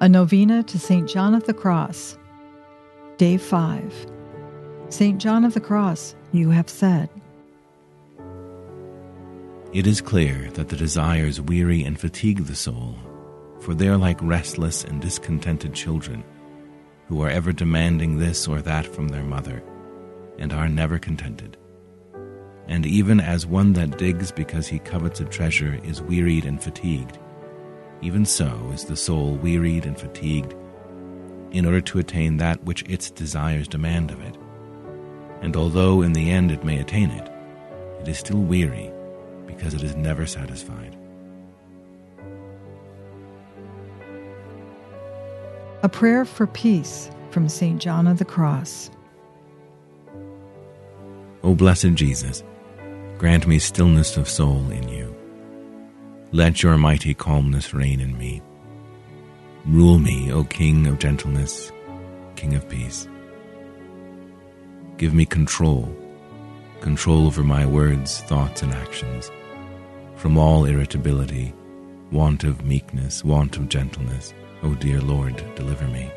A Novena to St. John of the Cross. Day 5. St. John of the Cross, you have said. It is clear that the desires weary and fatigue the soul, for they are like restless and discontented children, who are ever demanding this or that from their mother, and are never contented. And even as one that digs because he covets a treasure is wearied and fatigued, even so is the soul wearied and fatigued in order to attain that which its desires demand of it. And although in the end it may attain it, it is still weary because it is never satisfied. A prayer for peace from St. John of the Cross. O blessed Jesus, grant me stillness of soul in you. Let your mighty calmness reign in me. Rule me, O King of gentleness, King of peace. Give me control, control over my words, thoughts, and actions from all irritability, want of meekness, want of gentleness. O dear Lord, deliver me.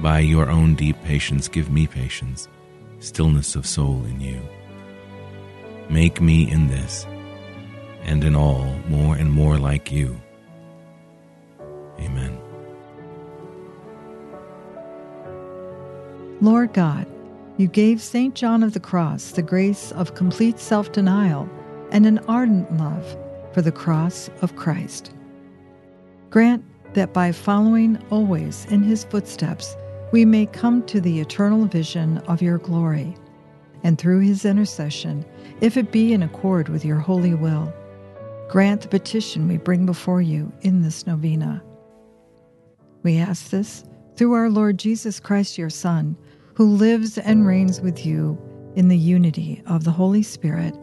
By your own deep patience, give me patience, stillness of soul in you. Make me in this, and in all, more and more like you. Amen. Lord God, you gave St. John of the Cross the grace of complete self denial and an ardent love for the cross of Christ. Grant that by following always in his footsteps, we may come to the eternal vision of your glory, and through his intercession, if it be in accord with your holy will, grant the petition we bring before you in this novena. We ask this through our Lord Jesus Christ, your Son, who lives and reigns with you in the unity of the Holy Spirit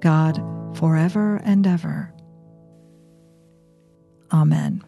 God forever and ever. Amen.